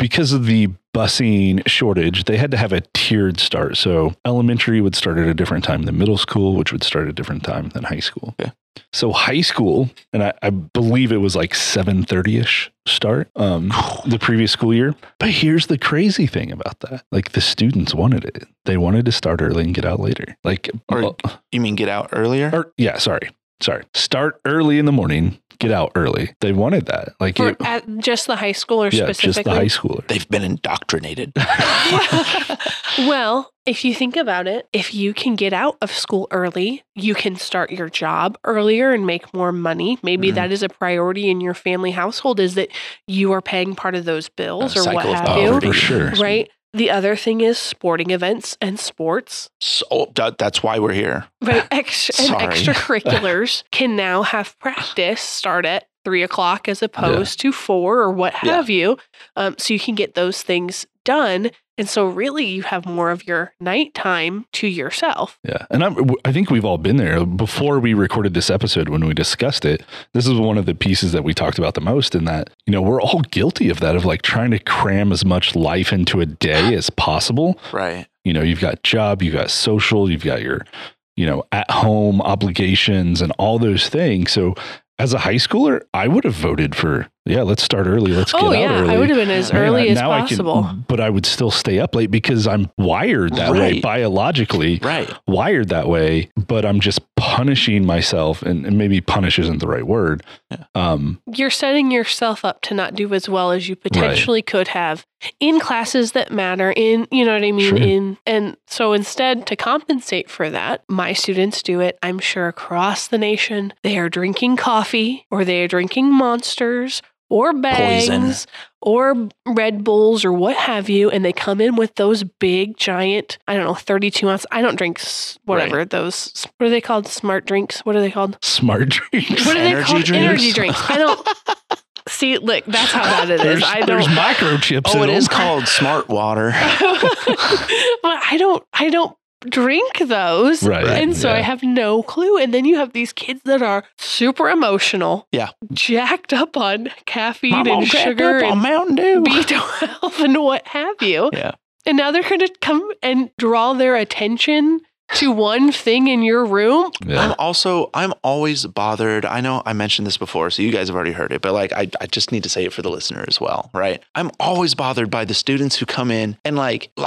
because of the busing shortage, they had to have a tiered start. So, elementary would start at a different time than middle school, which would start at a different time than high school. Okay. So, high school, and I, I believe it was like 7:30 ish start um, the previous school year. But here's the crazy thing about that: like the students wanted it. They wanted to start early and get out later. Like, Or- well, You mean get out earlier? or yeah, sorry, sorry. Start early in the morning, get out early. They wanted that. Like, For it, at just the high school or yeah, just the specifically? high schooler. They've been indoctrinated. well, if you think about it, if you can get out of school early, you can start your job earlier and make more money. Maybe Mhm. that is a priority in your family household is that you are paying part of those bills A or what of have you. poverty. for sure. Right? The other thing is sporting events and sports, So that, that's why we're here. right? And extracurriculars can now have practice start at three o'clock as opposed to four or what Yeah. have you. Um, so you can get those things done. And so, really, you have more of your nighttime to yourself. Yeah. And I'm, I think we've all been there. Before we recorded this episode, when we discussed it, this is one of the pieces that we talked about the most in that, you know, we're all guilty of that, of like trying to cram as much life into a day as possible. Right. You know, you've got job, you've got social, you've got your, you know, at home obligations and all those things. So, as a high schooler, I would have voted for, yeah, let's start early. Let's get oh, out yeah. early. I would have been as Man, early I- as now I can- possible. but I would still stay up late because I'm wired that way biologically Right. wired that way, but I'm just punishing myself, and, and maybe punish isn't the right word. Yeah. Um, You're setting yourself up to not do as well as you potentially could have in classes that matter, in, you know what I mean? Sure. In, and so instead, to compensate for that, my students do it, I'm sure, across the nation. They are drinking coffee or they are drinking monsters or bangs Poison. or Red Bulls or what have you. And they come in with those big, giant, I don't know, 32 ounce. I don't drink whatever those, what are they called? Smart drinks? What are they called? smart drinks. What are they Energy called? drinks? Energy drinks. I don't see. Look, that's how bad it is. I there's don't. microchips. Oh, in it is them. called smart water. but I don't. I don't drink those. Right, And so I have no clue. And then you have these kids that are super emotional. Yeah. Jacked up on caffeine Mom, and sugar up on and Mountain Dew. B12 and what have you. Yeah. And now they're going to come and draw their attention to one thing in your room. Yeah. I'm also I'm always bothered. I know I mentioned this before, so you guys have already heard it, but like I, I just need to say it for the listener as well, right? I'm always bothered by the students who come in and like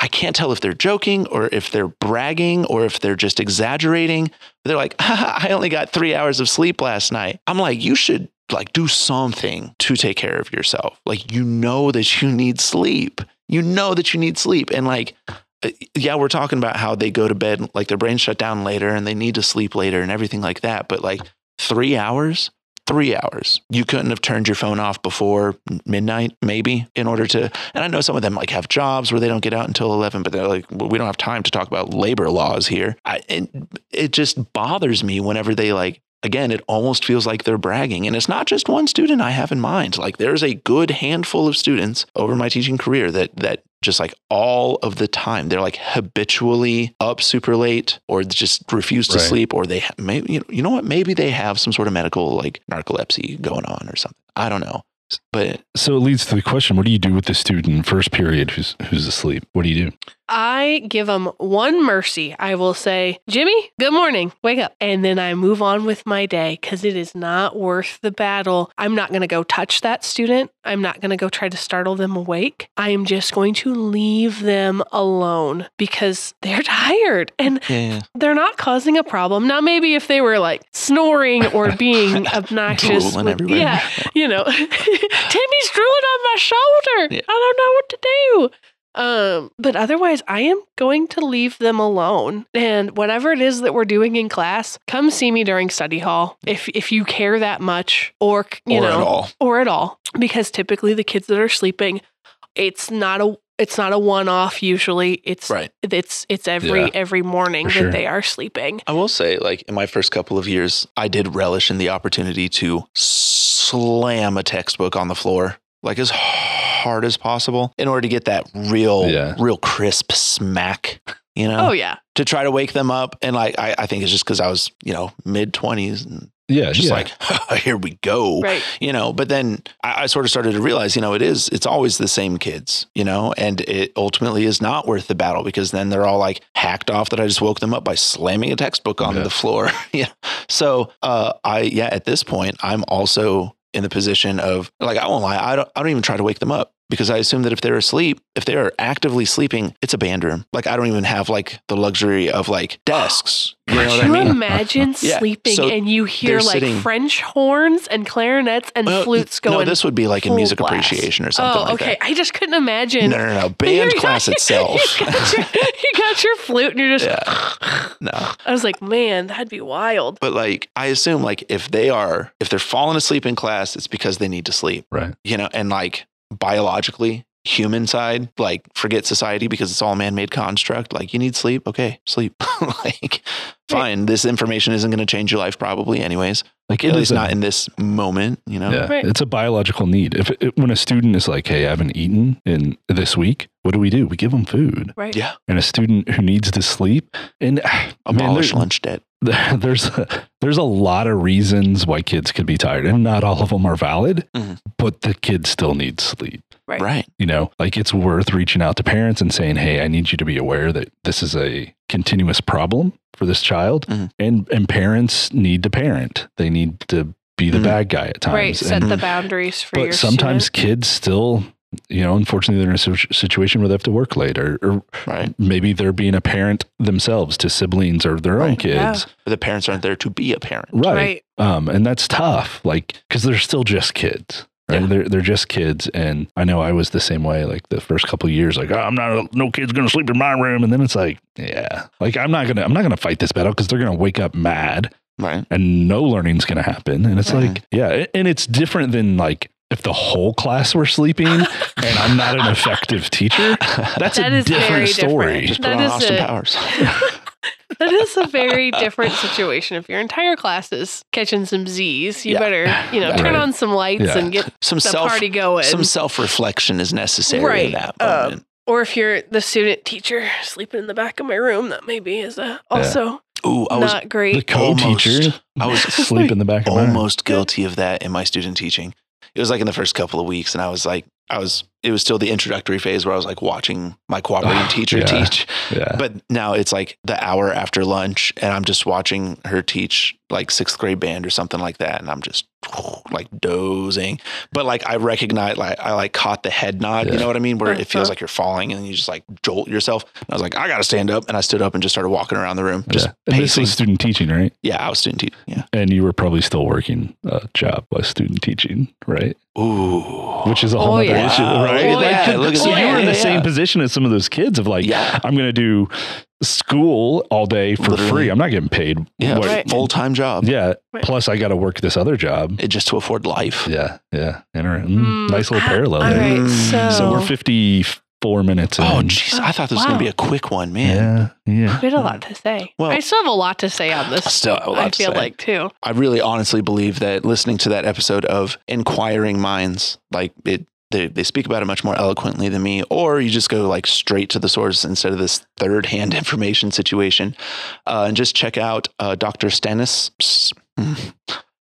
I can't tell if they're joking or if they're bragging or if they're just exaggerating. They're like, I only got three hours of sleep last night. I'm like, you should like do something to take care of yourself. Like you know that you need sleep. You know that you need sleep. And like Uh, yeah, we're talking about how they go to bed, like their brain shut down later and they need to sleep later and everything like that. But like three hours, three hours, you couldn't have turned your phone off before midnight, maybe, in order to. And I know some of them like have jobs where they don't get out until 11, but they're like, well, we don't have time to talk about labor laws here. I, and it just bothers me whenever they like, again, it almost feels like they're bragging. And it's not just one student I have in mind. Like there's a good handful of students over my teaching career that that just like all of the time. They're like habitually up super late or just refuse to Right. sleep or they maybe you know, you know what maybe they have some sort of medical like narcolepsy going on or something. I don't know. But So it leads to the question: What do you do with the student first period who's who's asleep? What do you do? I give them one mercy. I will say, Jimmy, good morning, wake up. And then I move on with my day because it is not worth the battle. I'm not going to go touch that student. I'm not going to go try to startle them awake. I am just going to leave them alone because they're tired and yeah, they're not causing a problem. Now, maybe if they were like snoring or being obnoxious, with- yeah, you know, Timmy's drooling on my shoulder. Yeah. I don't know what to do. Um, but otherwise, I am going to leave them alone. And whatever it is that we're doing in class, come see me during study hall if if you care that much, or you or know, at all. or at all. Because typically, the kids that are sleeping, it's not a it's not a one off. Usually, it's Right. it's it's every Yeah, every morning for that sure. they are sleeping. I will say, like in my first couple of years, I did relish in the opportunity to slam a textbook on the floor, like as hard as possible, in order to get that real, Yeah. real crisp smack. You know, Oh yeah, to try to wake them up, and like I, I think it's just because I was, you know, mid twenties, and Yeah, just yeah. like here we go. right. You know, but then I, I sort of started to realize, you know, it is, it's always the same kids, you know, and it ultimately is not worth the battle because then they're all like hacked off that I just woke them up by slamming a textbook on Yeah. the floor. yeah. So, uh, I, yeah, at this point, I'm also in the position of like, I won't lie, I don't, I don't even try to wake them up because I assume that if they're asleep, if they are actively sleeping, it's a band room. Like, I don't even have like the luxury of like desks. You know Could what I you mean? imagine Yeah, sleeping so and you hear like sitting- French horns and clarinets and Well, flutes going? no, this would be like in music blast. appreciation or something oh, like okay. that. I just couldn't imagine. No, no, no. Band class itself. You got, your, you got your flute and you're just. Yeah. No. I was like, man, that'd be wild. But like I assume like if they are if they're falling asleep in class, it's because they need to sleep. right. You know, and like biologically, human side, like forget society because it's all man-made construct. Like you need sleep, okay, sleep. like fine, this information isn't going to change your life probably anyways. Like At least a- not in this moment, you know. Yeah, Right. it's a biological need. If it, when a student is like, "Hey, I haven't eaten in this week," what do we do? We give them food. Right. Yeah. And a student who needs to sleep, and man, Abolish there- lunch debt. There- there's a, there's a lot of reasons why kids could be tired, and not all of them are valid. Mhm. But the kids still need sleep. Right. Right. You know, like it's worth reaching out to parents and saying, "Hey, I need you to be aware that this is a continuous problem for this child, Mhm. and and parents need to parent. They need to be the Mhm. bad guy at times. Right. Set And- the boundaries for but your sometimes student. kids still you know unfortunately they're in a situation where they have to work late or, or Right. maybe they're being a parent themselves to siblings or their own Right. kids But the parents aren't there to be a parent. right, Right. um and that's tough like because they're still just kids right Yeah. they're, they're just kids and i know i was the same way like the first couple of years like oh, i'm not no kid's gonna sleep in my room and then it's like yeah like i'm not gonna i'm not gonna fight this battle because they're gonna wake up mad Right. and no learning's going to happen. And it's Mhm. like, yeah, and it's different than like if the whole class were sleeping and I'm not an effective teacher. That's That a different story. different. Just put That on Austin a- Powers. that is a very different situation. If your entire class is catching some Z's, you Yeah. better, you know, turn Right. on some lights Yeah. and get some the self party going. some self reflection is necessary Right. in that Um, moment. or if you're the student teacher sleeping in the back of my room, that maybe is a, also Ooh, I was not great. The co-teacher I was sleep in the back of my almost guilty of that in my student teaching. It was like in the first couple of weeks, and I was like, I was. It was still the introductory phase where I was like watching my cooperating Oh, teacher yeah. teach. Yeah. But now it's like the hour after lunch, and I'm just watching her teach like sixth grade band or something like that, and I'm just like dozing. But like I recognize, like I like caught the head nod. You know what I mean? Where it feels Uh-huh. like you're falling, and you just like jolt yourself. And I was like, I got to stand up, and I stood up and just started walking around the room, just yeah. And this was student teaching, right? yeah, I was student teaching. Yeah. And you were probably still working a job while student teaching, right? Ooh. Which is a Oh, whole other yeah. issue, right? Oh, Like, yeah. Look so you were in the Yeah, same position as some of those kids of like, Yeah. I'm going to do school all day for Literally. free. I'm not getting paid. Yeah, Right. full time job. Yeah. Right. Plus, I got to work this other job. It just to afford life. Yeah. Yeah. Inter- mm, Mm, nice little ah, parallel All there. right, Mm. so, So we're 54 minutes in. Oh, jeez. I thought this was Wow. going to be a quick one, man. Yeah. Yeah. we had a lot to say. Well- I still have a lot to say on this. I still have a lot I to feel say. like too. I really honestly believe that listening to that episode of Inquiring Minds, like it they, they speak about it much more eloquently than me, or you just go like straight to the source instead of this third hand information situation. Uh, and just check out uh, Dr. Stanis.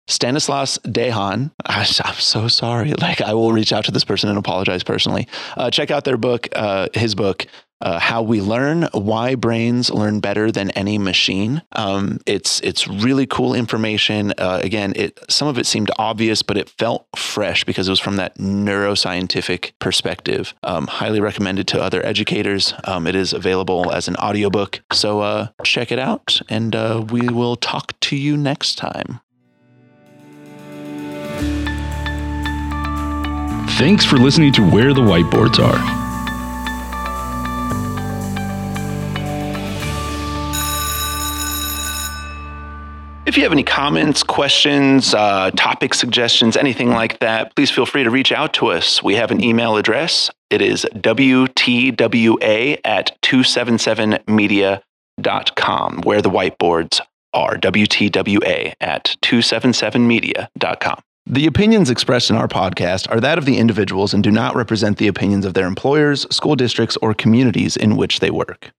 Stanislaus Dehaene. I, am so sorry. Like, I will reach out to this person and apologize personally. Uh, check out their book, uh, his book, uh, "How We Learn: Why Brains Learn Better Than Any Machine." Um, it's it's really cool information. Uh, again, it some of it seemed obvious, but it felt fresh because it was from that neuroscientific perspective. Um, highly recommended to other educators. Um, it is available as an audiobook, so uh, check it out, and uh, we will talk to you next time. Thanks for listening to Where the Whiteboards Are. If you have any comments, questions, uh, topic suggestions, anything like that, please feel free to reach out to us. We have an email address. It is WTWA at 277media.com, where the whiteboards are. WTWA at 277media.com. The opinions expressed in our podcast are that of the individuals and do not represent the opinions of their employers, school districts, or communities in which they work.